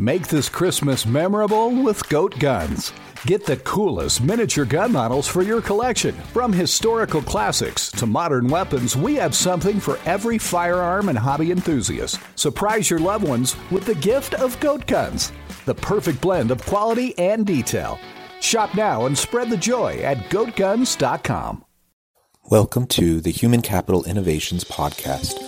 Make this Christmas memorable with Goat Guns. Get the coolest miniature gun models for your collection. From historical classics to modern weapons, we have something for every firearm and hobby enthusiast. Surprise your loved ones with the gift of Goat Guns, the perfect blend of quality and detail. Shop now and spread the joy at goatguns.com. Welcome to the Human Capital Innovations Podcast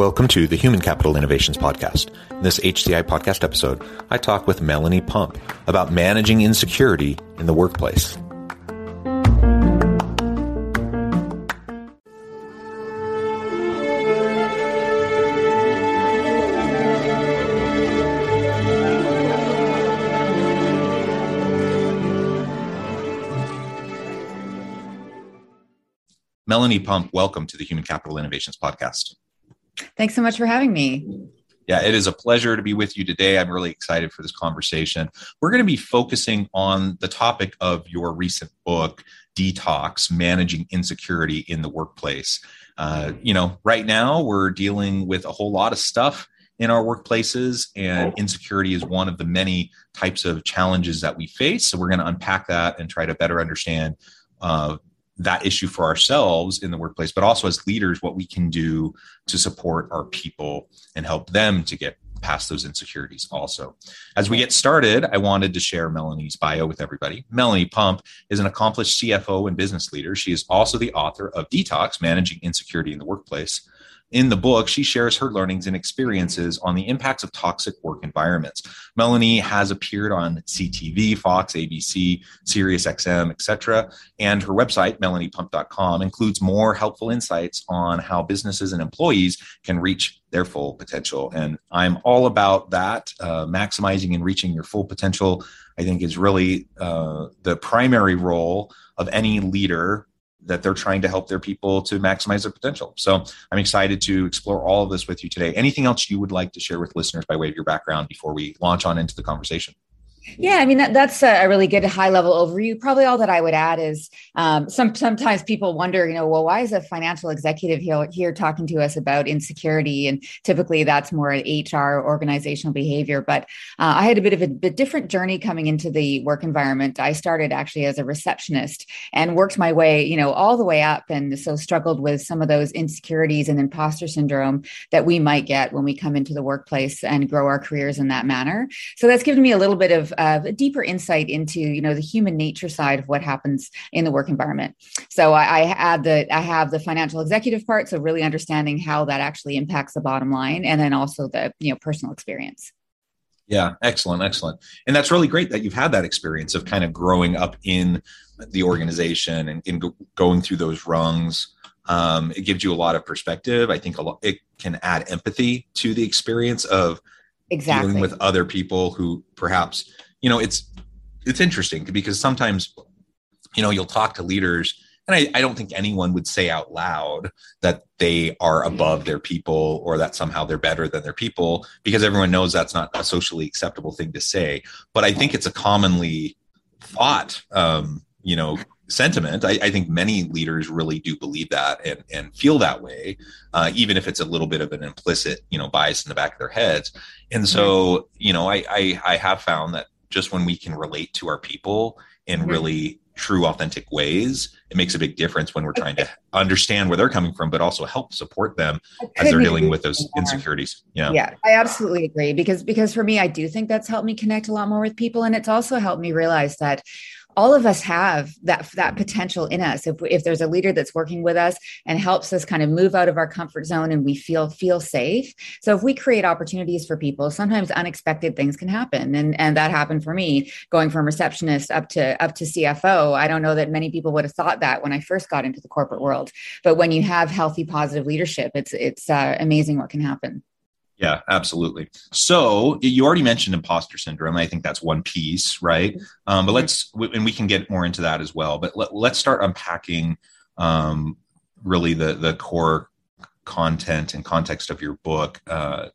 Welcome to the Human Capital Innovations Podcast. In this HCI podcast episode, I talk with Melanie Pump about managing insecurity in the workplace. Melanie Pump, welcome to the Human Capital Innovations Podcast. Thanks so much for having me. Yeah, it is a pleasure to be with you today. I'm really excited for this conversation. We're going to be focusing on the topic of your recent book, Detox Managing Insecurity in the Workplace. Uh, you know, right now we're dealing with a whole lot of stuff in our workplaces, and insecurity is one of the many types of challenges that we face. So, we're going to unpack that and try to better understand uh, that issue for ourselves in the workplace, but also as leaders, what we can do to support our people and help them to get past those insecurities also. As we get started, I wanted to share Melanie's bio with everybody. Melanie Pump is an accomplished CFO and business leader. She is also the author of Detox Managing Insecurity in the Workplace, in the book, she shares her learnings and experiences on the impacts of toxic work environments. Melanie has appeared on CTV, Fox, ABC, SiriusXM, etc. And her website, melaniepump.com, includes more helpful insights on how businesses and employees can reach their full potential. And I'm all about that. Uh, maximizing and reaching your full potential, I think, is really uh, the primary role of any leader that they're trying to help their people to maximize their potential. So I'm excited to explore all of this with you today. Anything else you would like to share with listeners by way of your background before we launch on into the conversation? Yeah, I mean that, that's a really good high level overview. Probably all that I would add is um, some sometimes people wonder, you know, well, why is a financial executive here, here talking to us about insecurity? And typically that's more HR organizational behavior. But uh, I had a bit of a bit different journey coming into the work environment. I started actually as a receptionist and worked my way, you know, all the way up, and so struggled with some of those insecurities and imposter syndrome that we might get when we come into the workplace and grow our careers in that manner. So that's given me a little bit of of a deeper insight into you know the human nature side of what happens in the work environment. So I, I add the I have the financial executive part, so really understanding how that actually impacts the bottom line, and then also the you know personal experience. Yeah, excellent, excellent. And that's really great that you've had that experience of kind of growing up in the organization and, and going through those rungs. Um, it gives you a lot of perspective. I think a lot, it can add empathy to the experience of exactly. dealing with other people who perhaps you know it's it's interesting because sometimes you know you'll talk to leaders and I, I, don't think anyone would say out loud that they are above their people or that somehow they're better than their people because everyone knows that's not a socially acceptable thing to say but i think it's a commonly thought um, you know sentiment. I, I, think many leaders really do believe that and, and feel that way, uh, even if it's a little bit of an implicit, you know, bias in the back of their heads. And so, you know, I, I, I have found that just when we can relate to our people in mm-hmm. really true, authentic ways, it makes a big difference when we're trying to understand where they're coming from, but also help support them as they're dealing with those insecurities. Yeah. Yeah, I absolutely agree because because for me, I do think that's helped me connect a lot more with people. And it's also helped me realize that all of us have that that potential in us. If, if there's a leader that's working with us and helps us kind of move out of our comfort zone and we feel feel safe. So if we create opportunities for people sometimes unexpected things can happen. And and that happened for me going from receptionist up to up to cfo i don't know that many people would have thought that when i first got into the corporate world. But when you have healthy positive leadership it's it's uh, amazing what can happen Yeah, absolutely. So you already mentioned imposter syndrome. I think that's one piece, right? Um, but let's, and we can get more into that as well. But let, us start unpacking um, really the the core content and context of your book, uh,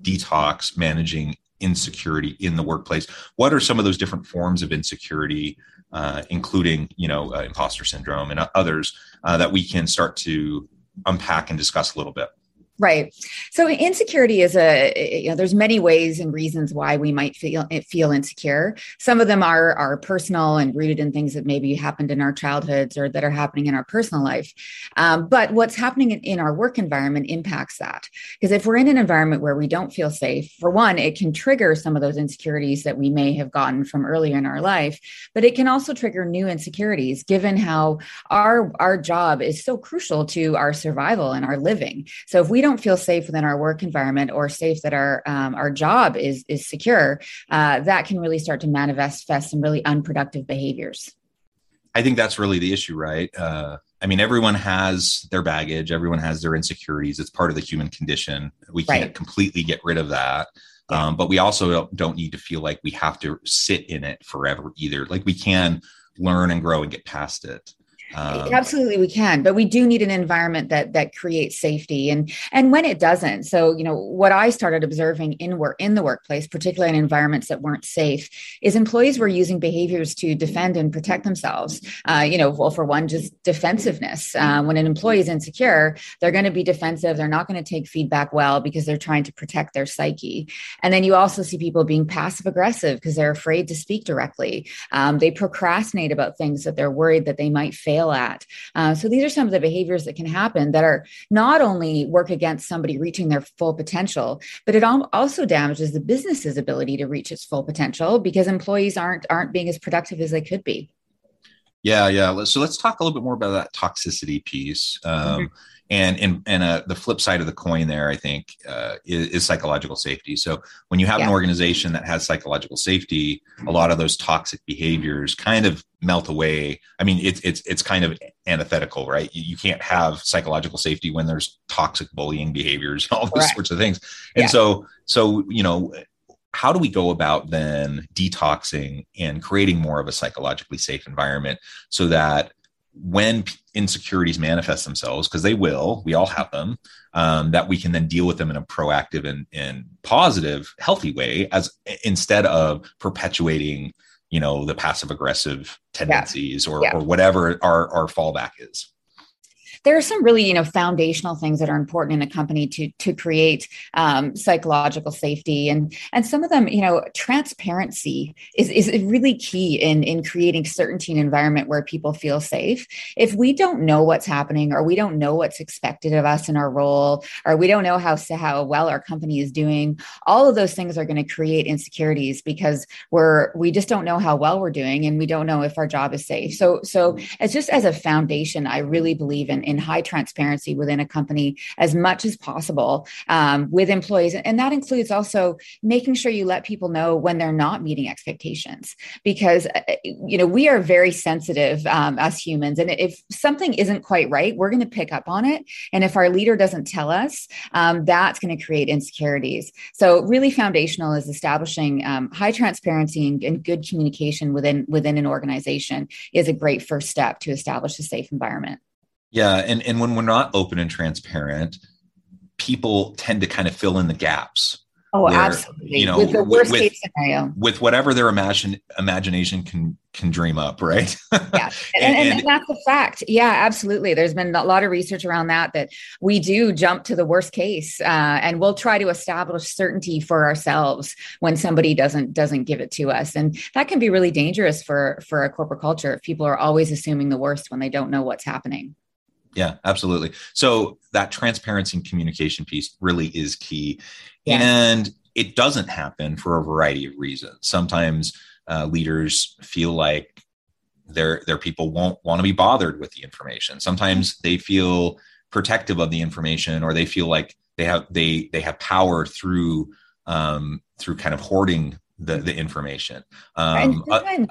detox, managing insecurity in the workplace. What are some of those different forms of insecurity, uh, including you know uh, imposter syndrome and others uh, that we can start to unpack and discuss a little bit? Right. So insecurity is a you know there's many ways and reasons why we might feel feel insecure. Some of them are are personal and rooted in things that maybe happened in our childhoods or that are happening in our personal life. Um, but what's happening in, in our work environment impacts that because if we're in an environment where we don't feel safe, for one, it can trigger some of those insecurities that we may have gotten from earlier in our life, but it can also trigger new insecurities given how our our job is so crucial to our survival and our living. So if we don't don't feel safe within our work environment or safe that our um, our job is is secure, uh, that can really start to manifest some really unproductive behaviors. I think that's really the issue, right? Uh, I mean, everyone has their baggage, everyone has their insecurities. It's part of the human condition. We can't right. completely get rid of that. Um, but we also don't need to feel like we have to sit in it forever either. Like we can learn and grow and get past it. Um, Absolutely, we can, but we do need an environment that that creates safety. And and when it doesn't, so you know what I started observing in work in the workplace, particularly in environments that weren't safe, is employees were using behaviors to defend and protect themselves. Uh, you know, well, for one, just defensiveness. Uh, when an employee is insecure, they're going to be defensive. They're not going to take feedback well because they're trying to protect their psyche. And then you also see people being passive aggressive because they're afraid to speak directly. Um, they procrastinate about things that they're worried that they might fail fail at. Uh, so these are some of the behaviors that can happen that are not only work against somebody reaching their full potential, but it also damages the business's ability to reach its full potential because employees aren't aren't being as productive as they could be. Yeah, yeah. So let's talk a little bit more about that toxicity piece. Um, mm-hmm and and and uh, the flip side of the coin there i think uh, is, is, psychological safety so when you have yeah. an organization that has psychological safety a lot of those toxic behaviors kind of melt away i mean it's it's it's kind of antithetical right you, you can't have psychological safety when there's toxic bullying behaviors all those Correct. sorts of things and yeah. so so you know how do we go about then detoxing and creating more of a psychologically safe environment so that when insecurities manifest themselves, because they will, we all have them, um, that we can then deal with them in a proactive and, and positive, healthy way, as instead of perpetuating, you know, the passive aggressive tendencies yeah. Or, yeah. or whatever our, our fallback is there are some really you know foundational things that are important in a company to to create um, psychological safety. And and some of them you know transparency is is really key in in creating certainty in an environment where people feel safe. If we don't know what's happening or we don't know what's expected of us in our role or we don't know how how well our company is doing all of those things are going to create insecurities because we're we just don't know how well we're doing and we don't know if our job is safe. So so it's just as a foundation i really believe in in high transparency within a company as much as possible um, with employees. And that includes also making sure you let people know when they're not meeting expectations, because, uh, you know, we are very sensitive um, as humans. And if something isn't quite right, we're going to pick up on it. And if our leader doesn't tell us, um, that's going to create insecurities. So really foundational is establishing um, high transparency and, and good communication within within an organization is a great first step to establish a safe environment. Yeah, and and when we're not open and transparent, people tend to kind of fill in the gaps. Oh, where, absolutely. You know, with the worst with, case scenario, with whatever their imagine imagination can can dream up, right? yeah, and, and, and, and, that's a fact. Yeah, absolutely. There's been a lot of research around that that we do jump to the worst case, uh, and we'll try to establish certainty for ourselves when somebody doesn't doesn't give it to us, and that can be really dangerous for for a corporate culture if people are always assuming the worst when they don't know what's happening. Yeah, absolutely. So that transparency and communication piece really is key. Yeah. And it doesn't happen for a variety of reasons. Sometimes uh, leaders feel like their their people won't want to be bothered with the information. Sometimes they feel protective of the information, or they feel like they have they they have power through um, through kind of hoarding the the information. Um,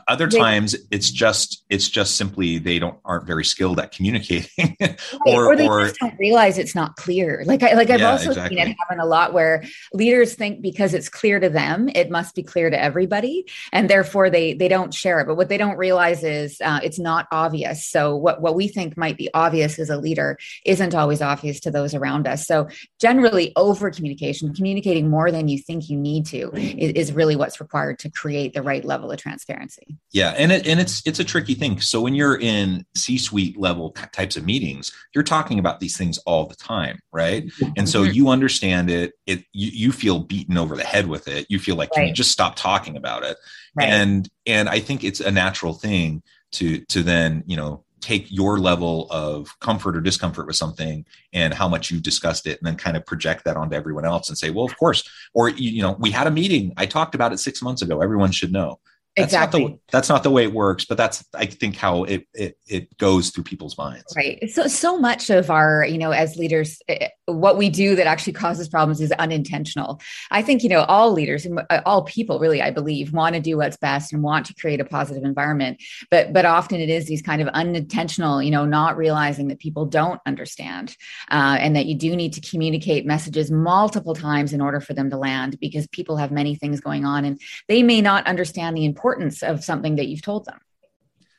other they, times it's just it's just simply they don't aren't very skilled at communicating, right, or, or they or, just don't realize it's not clear. Like I like I've yeah, also exactly. seen it happen a lot where leaders think because it's clear to them, it must be clear to everybody, and therefore they they don't share it. But what they don't realize is uh, it's not obvious. So what what we think might be obvious as a leader isn't always obvious to those around us. So generally, over communication, communicating more than you think you need to, is, is really what's required to create the right level of transparency. Yeah, and it, and it's it's a tricky thing. So when you're in C-suite level types of meetings, you're talking about these things all the time, right? And so mm-hmm. you understand it. It you, you feel beaten over the head with it. You feel like right. can you just stop talking about it? Right. And and I think it's a natural thing to to then you know take your level of comfort or discomfort with something and how much you discussed it and then kind of project that onto everyone else and say well of course or you know we had a meeting. I talked about it six months ago. Everyone should know that's exactly. Not the, that's not the way it works, but that's I think how it it it goes through people's minds. Right. So so much of our you know as leaders, eh, eh, what we do that actually causes problems is unintentional. I think you know all leaders and uh, all people really I believe want to do what's best and want to create a positive environment, but but often it is these kind of unintentional you know not realizing that people don't understand uh, and that you do need to communicate messages multiple times in order for them to land because people have many things going on and they may not understand the importance importance of something that you've told them.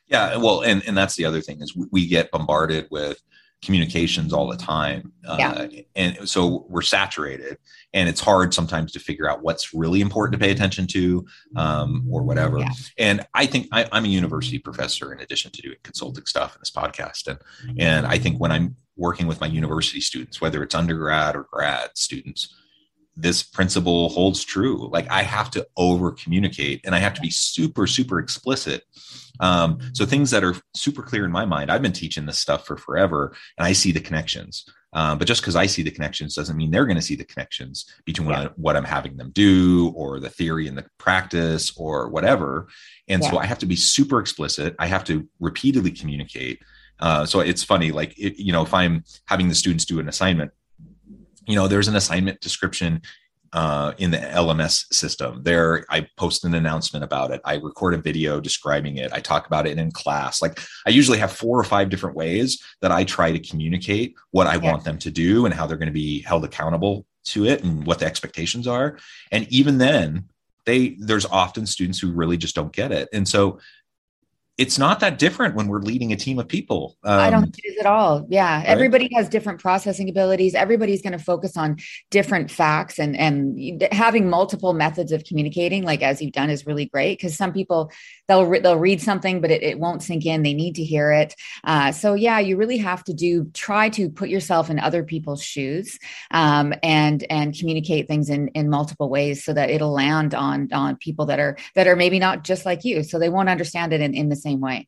Yeah, well, and and that's the other thing is we get bombarded with communications all the time, uh, yeah. and so we're saturated, and it's hard sometimes to figure out what's really important to pay attention to, um, or whatever. Yeah. And I think I, I'm a university professor in addition to doing consulting stuff in this podcast, and and I think when I'm working with my university students, whether it's undergrad or grad students, this principle holds true. Like I have to over communicate and I have to be super, super explicit. Um, so things that are super clear in my mind, I've been teaching this stuff for forever and I see the connections. Um, but just because I see the connections doesn't mean they're going to see the connections between yeah. what, I, what, I'm having them do or the theory and the practice or whatever. And yeah. so I have to be super explicit. I have to repeatedly communicate. Uh, so it's funny, like, it, you know, if I'm having the students do an assignment, you know, there's an assignment description uh, in the LMS system. There, I post an announcement about it. I record a video describing it. I talk about it in class. Like I usually have four or five different ways that I try to communicate what I yeah. want them to do and how they're going to be held accountable to it and what the expectations are. And even then, they there's often students who really just don't get it. And so it's not that different when we're leading a team of people. Um, I don't think it is at all. Yeah. Right? Everybody has different processing abilities. Everybody's going to focus on different facts and, and having multiple methods of communicating, like as you've done is really great. Cause some people they'll, re- they'll read something, but it, it, won't sink in. They need to hear it. Uh, so yeah, you really have to do, try to put yourself in other people's shoes um, and, and communicate things in, in multiple ways so that it'll land on, on people that are, that are maybe not just like you. So they won't understand it in, in the same same way.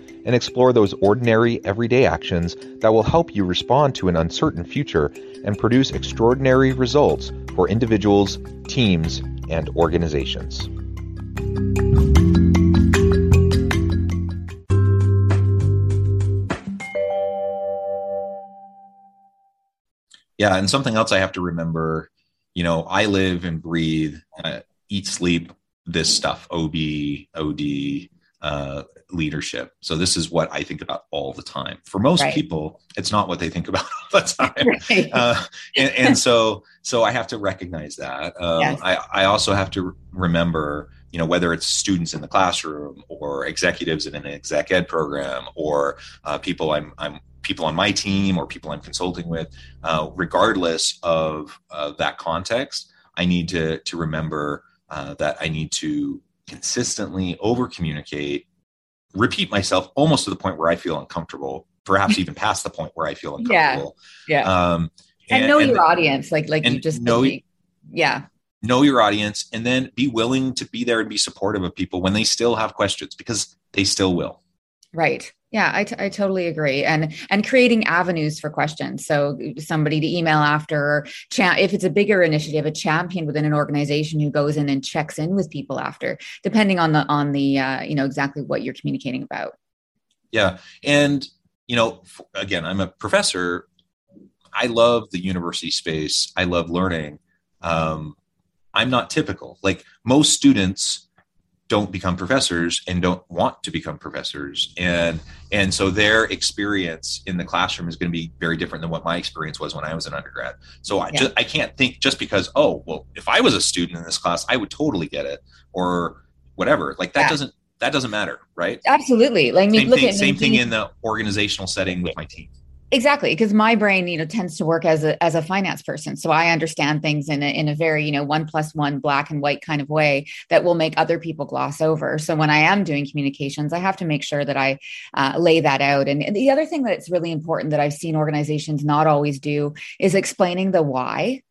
and explore those ordinary, everyday actions that will help you respond to an uncertain future and produce extraordinary results for individuals, teams, and organizations. yeah and something else i have to remember you know i live and breathe uh, eat sleep this stuff ob od uh, leadership. So this is what I think about all the time. For most right. people, it's not what they think about all the time, right. uh, and, and, so so I have to recognize that. Um, yes. I, I also have to remember, you know, whether it's students in the classroom or executives in an exec ed program or uh, people I'm I'm people on my team or people I'm consulting with, uh, regardless of uh, that context, I need to to remember uh, that I need to consistently over communicate, repeat myself almost to the point where I feel uncomfortable, perhaps even past the point where I feel uncomfortable. Yeah. Yeah. Um, and, and, know and your audience, like like you just know. yeah. Know your audience, and then be willing to be there and be supportive of people when they still have questions, because they still will. Right. Yeah, I, t- I totally agree. And and creating avenues for questions. So somebody to email after, cha- if it's a bigger initiative, a champion within an organization who goes in and checks in with people after, depending on the on the uh, you know exactly what you're communicating about. Yeah, and you know, again, I'm a professor. I love the university space. I love learning. Um, I'm not typical. Like most students don't become professors and don't want to become professors. And and so their experience in the classroom is going to be very different than what my experience was when i was an undergrad. So i yeah. just i can't think just because oh well if i was a student in this class i would totally get it or whatever. Like that yeah. doesn't that doesn't matter right? Absolutely. Like same look thing, at same thing in the organizational setting with my team exactly because my brain you know tends to work as a as a finance person so i understand things in a, in a very you know one plus one black and white kind of way that will make other people gloss over. So when i am doing communications i have to make sure that i uh, lay that out. And, the other thing that's really important that i've seen organizations not always do is explaining the why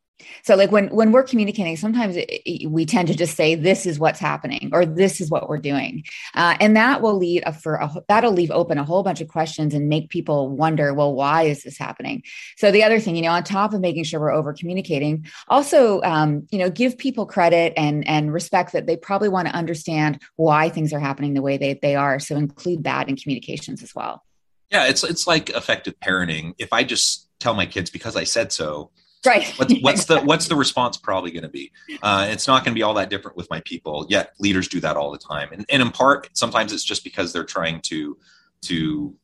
so like when when we're communicating sometimes it, we tend to just say this is what's happening or this is what we're doing. Uh, and that will lead a, for a, that'll leave open a whole bunch of questions and make people wonder well why is this happening? So the other thing you know on top of making sure we're over communicating also um, you know give people credit and and respect that they probably want to understand why things are happening the way they, they are. So include that in communications as well. Yeah it's it's like effective parenting. If i just tell my kids because i said so right. What's, what's the what's the response probably going to be? Uh, it's not going to be all that different with my people yet leaders do that all the time. And, and in part sometimes it's just because they're trying to to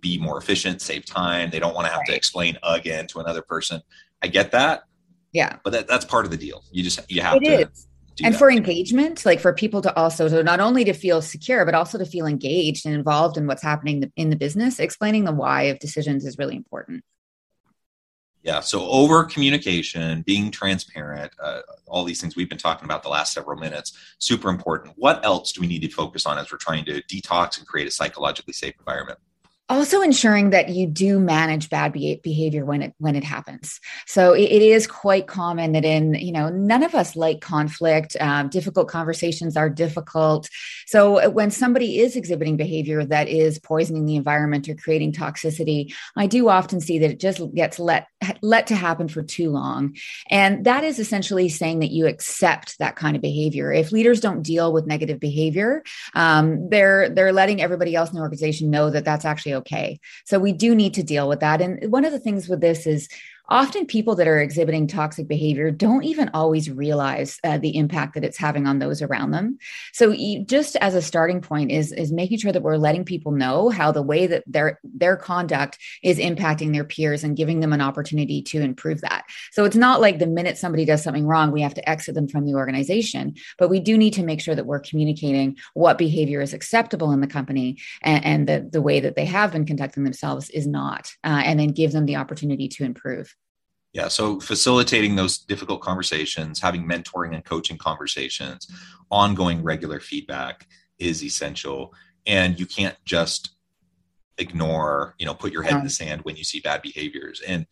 be more efficient save time. They don't want to have right. to explain again to another person. I get that. Yeah. But that, that's part of the deal. You just you have it to is. and that. for engagement like for people to also so not only to feel secure but also to feel engaged and involved in what's happening in the business explaining the why of decisions is really important yeah. So over communication, being transparent, uh, all these things we've been talking about the last several minutes, super important. What else do we need to focus on as we're trying to detox and create a psychologically safe environment? Also ensuring that you do manage bad behavior when it when it happens. So it, it is quite common that in you know none of us like conflict um, difficult conversations are difficult. So when somebody is exhibiting behavior that is poisoning the environment or creating toxicity i do often see that it just gets let let to happen for too long. And that is essentially saying that you accept that kind of behavior. If leaders don't deal with negative behavior um, they're they're letting everybody else in the organization know that that's actually okay. So we do need to deal with that. And one of the things with this is often people that are exhibiting toxic behavior don't even always realize uh, the impact that it's having on those around them. So just as a starting point is is making sure that we're letting people know how the way that their their conduct is impacting their peers and giving them an opportunity to improve that. So it's not like the minute somebody does something wrong we have to exit them from the organization but we do need to make sure that we're communicating what behavior is acceptable in the company and, and the, the way that they have been conducting themselves is not uh, and then give them the opportunity to improve yeah, so facilitating those difficult conversations, having mentoring and coaching conversations, ongoing regular feedback is essential. And you can't just ignore, you know, put your head in the sand when you see bad behaviors. And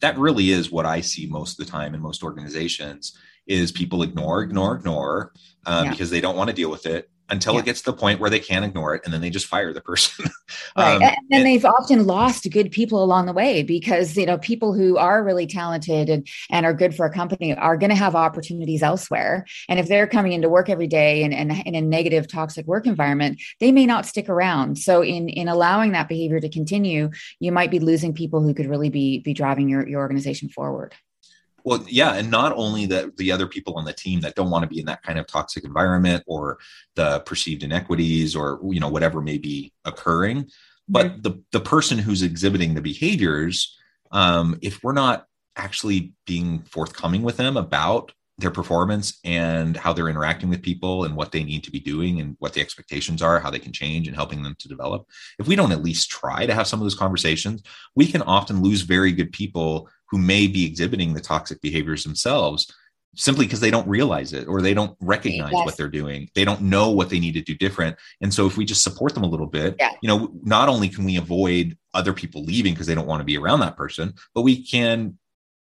that really is what I see most of the time in most organizations is people ignore, ignore, ignore uh, yeah. because they don't want to deal with it until yeah. it gets to the point where they can't ignore it and then they just fire the person. Right. Um, and then and, they've often lost good people along the way because you know people who are really talented and, and are good for a company are going to have opportunities elsewhere. And if they're coming into work every day and, and in a negative toxic work environment they may not stick around. So in in allowing that behavior to continue you might be losing people who could really be be driving your, your organization forward well yeah and not only the the other people on the team that don't want to be in that kind of toxic environment or the perceived inequities or you know whatever may be occurring but mm-hmm. the the person who's exhibiting the behaviors um, if we're not actually being forthcoming with them about their performance and how they're interacting with people and what they need to be doing and what the expectations are, how they can change and helping them to develop. If we don't at least try to have some of those conversations, we can often lose very good people who may be exhibiting the toxic behaviors themselves simply because they don't realize it or they don't recognize yes. what they're doing they don't know what they need to do different and so if we just support them a little bit yeah. you know not only can we avoid other people leaving because they don't want to be around that person but we can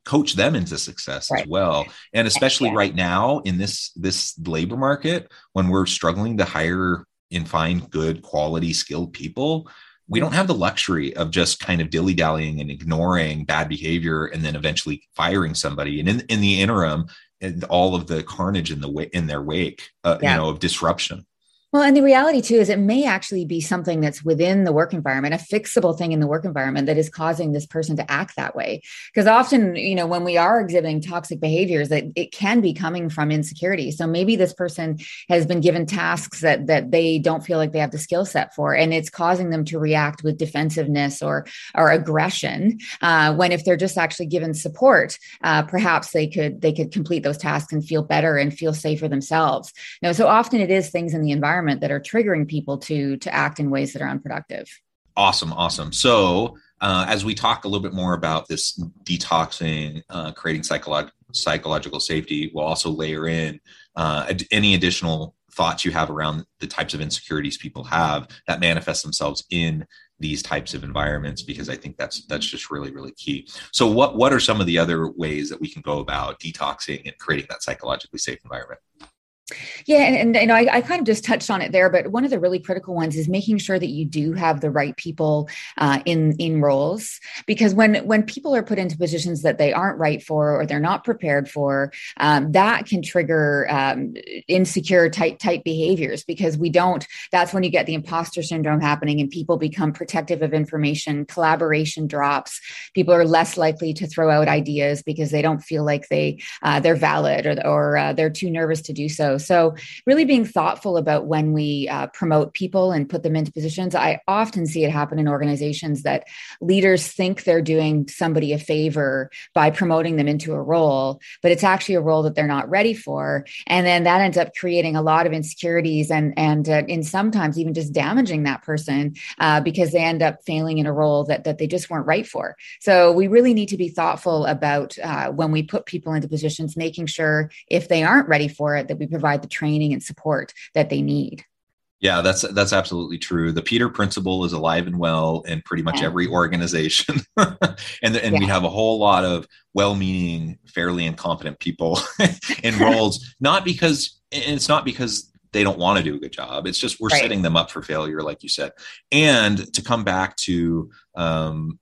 coach them into success right. as well and especially yeah. right now in this this labor market when we're struggling to hire and find good quality skilled people we don't have the luxury of just kind of dilly dallying and ignoring bad behavior and then eventually firing somebody. And in, in the interim, all of the carnage in the way in their wake, uh, yeah. you know, of disruption. Well, and the reality too is it may actually be something that's within the work environment, a fixable thing in the work environment that is causing this person to act that way. Because often, you know, when we are exhibiting toxic behaviors, that it can be coming from insecurity. So maybe this person has been given tasks that that they don't feel like they have the skill set for, and it's causing them to react with defensiveness or or aggression. Uh, when if they're just actually given support, uh, perhaps they could they could complete those tasks and feel better and feel safer themselves. You so often it is things in the environment environment that are triggering people to to act in ways that are unproductive awesome awesome so uh, as we talk a little bit more about this detoxing uh, creating psycholo- psychological safety we'll also layer in uh, any additional thoughts you have around the types of insecurities people have that manifest themselves in these types of environments because I think that's that's just really really key. So what what are some of the other ways that we can go about detoxing and creating that psychologically safe environment? Yeah, and, and know, I, I, kind of just touched on it there, but one of the really critical ones is making sure that you do have the right people uh, in in roles, because when when people are put into positions that they aren't right for or they're not prepared for, um, that can trigger um, insecure type type behaviors. Because we don't. That's when you get the imposter syndrome happening, and people become protective of information. Collaboration drops. People are less likely to throw out ideas because they don't feel like they uh, they're valid or or uh, they're too nervous to do so. So, really being thoughtful about when we uh, promote people and put them into positions. I often see it happen in organizations that leaders think they're doing somebody a favor by promoting them into a role, but it's actually a role that they're not ready for. And then that ends up creating a lot of insecurities and, and uh, in sometimes even just damaging that person uh, because they end up failing in a role that, that they just weren't right for. So, we really need to be thoughtful about uh, when we put people into positions, making sure if they aren't ready for it, that we provide provide the training and support that they need. Yeah, that's that's absolutely true. The Peter principle is alive and well in pretty much yeah. every organization, and and yeah. we have a whole lot of well-meaning, fairly incompetent people in roles. Not because it's not because they don't want to do a good job. It's just we're right. setting them up for failure, like you said. And to come back to um,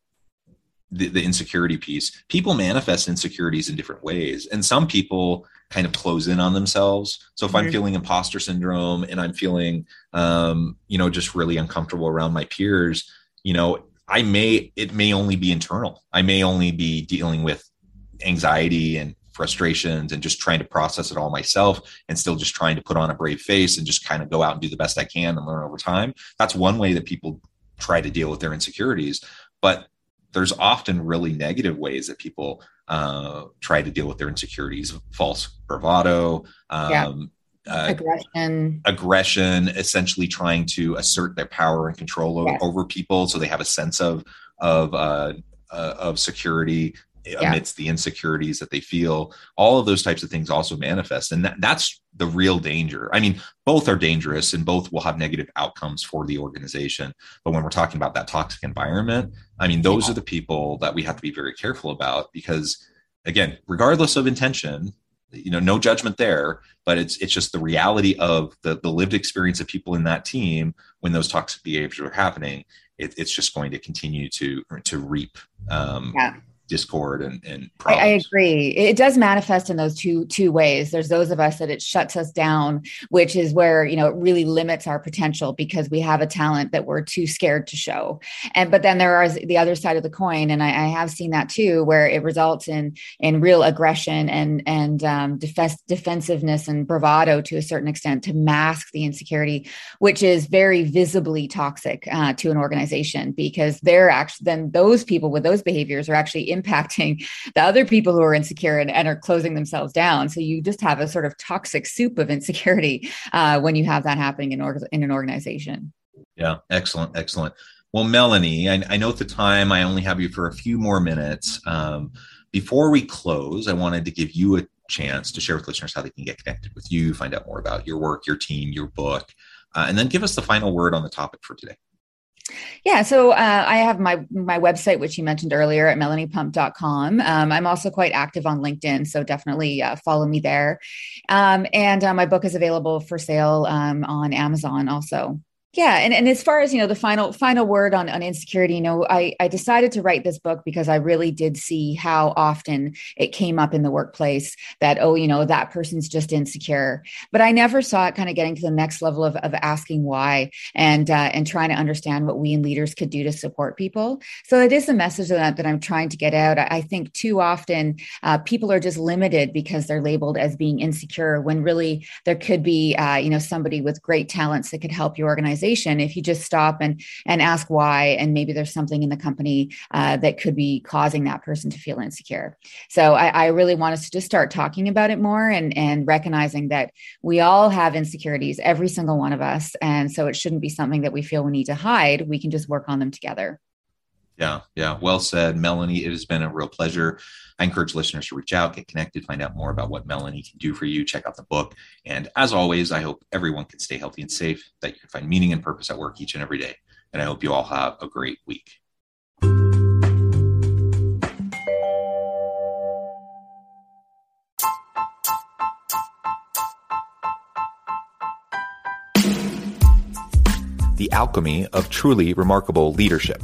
the, the insecurity piece, people manifest insecurities in different ways, and some people kind of close in on themselves. So if mm-hmm. I'm feeling imposter syndrome and I'm feeling, um, you know, just really uncomfortable around my peers, you know, I may, it may only be internal. I may only be dealing with anxiety and frustrations and just trying to process it all myself and still just trying to put on a brave face and just kind of go out and do the best I can and learn over time. That's one way that people try to deal with their insecurities. But there's often really negative ways that people uh, try to deal with their insecurities false bravado um, yeah. uh, aggression aggression essentially trying to assert their power and control over, yes. over people so they have a sense of of uh, uh of security yeah. amidst the insecurities that they feel all of those types of things also manifest and that, that's the real danger i mean both are dangerous and both will have negative outcomes for the organization but when we're talking about that toxic environment i mean those yeah. are the people that we have to be very careful about because again regardless of intention you know no judgment there but it's it's just the reality of the the lived experience of people in that team when those toxic behaviors are happening it, it's just going to continue to to reap um, yeah discord and, and I, I, agree. It does manifest in those two two ways. There's those of us that it shuts us down which is where you know it really limits our potential because we have a talent that we're too scared to show. And but then there are the other side of the coin and i, I have seen that too where it results in in real aggression and and um, defense, defensiveness and bravado to a certain extent to mask the insecurity which is very visibly toxic uh, to an organization because they're actually then those people with those behaviors are actually impacting the other people who are insecure and, and are closing themselves down. So you just have a sort of toxic soup of insecurity uh, when you have that happening in, or, in an organization. Yeah, excellent, excellent. Well, Melanie, I, I, know at the time I only have you for a few more minutes. Um, before we close, I wanted to give you a chance to share with listeners how they can get connected with you, find out more about your work, your team, your book, uh, and then give us the final word on the topic for today. Yeah, so uh, I have my my website, which you mentioned earlier at melaniepump.com. Um, I'm also quite active on LinkedIn, so definitely uh, follow me there. Um, and uh, my book is available for sale um, on Amazon also yeah and, and as far as you know the final final word on, on insecurity you know I, I decided to write this book because i really did see how often it came up in the workplace that oh you know that person's just insecure. But i never saw it kind of getting to the next level of, of asking why and uh, and trying to understand what we in leaders could do to support people. So it is a message that, that i'm trying to get out. I, I think too often uh, people are just limited because they're labeled as being insecure when really there could be uh, you know somebody with great talents that could help your organization organization if you just stop and and ask why and maybe there's something in the company uh, that could be causing that person to feel insecure. So I, I really want us to just start talking about it more and and recognizing that we all have insecurities every single one of us. And so it shouldn't be something that we feel we need to hide. We can just work on them together yeah, yeah. Well said, Melanie. It has been a real pleasure. I encourage listeners to reach out, get connected, find out more about what Melanie can do for you. Check out the book. And as always, I hope everyone can stay healthy and safe, that you can find meaning and purpose at work each and every day. And I hope you all have a great week. The alchemy of truly remarkable leadership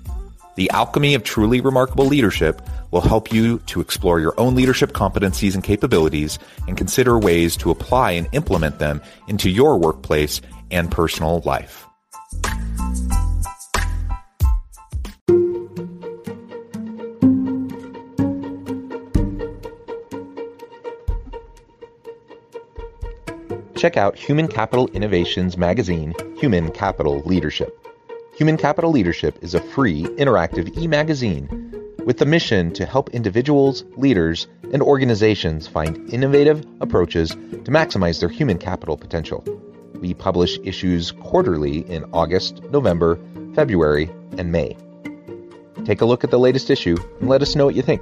The alchemy of truly remarkable leadership will help you to explore your own leadership competencies and capabilities and consider ways to apply and implement them into your workplace and personal life. Check out Human Capital Innovations magazine, Human Capital Leadership. Human Capital Leadership is a free, interactive e magazine with the mission to help individuals, leaders, and organizations find innovative approaches to maximize their human capital potential. We publish issues quarterly in August, November, February, and May. Take a look at the latest issue and let us know what you think.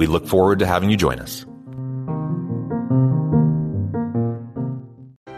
We look forward to having you join us.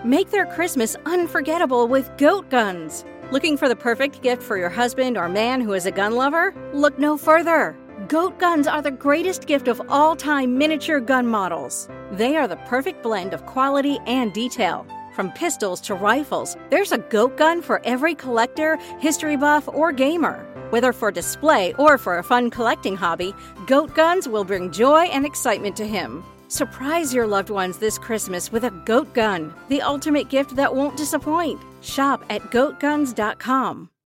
Make their Christmas unforgettable with Goat Guns. Looking for the perfect gift for your husband or man who is a gun lover? Look no further. Goat guns are the greatest gift of all time miniature gun models. They are the perfect blend of quality and detail. From pistols to rifles, there's a goat gun for every collector, history buff, or gamer. Whether for display or for a fun collecting hobby, goat guns will bring joy and excitement to him. Surprise your loved ones this Christmas with a goat gun, the ultimate gift that won't disappoint. Shop at goatguns.com.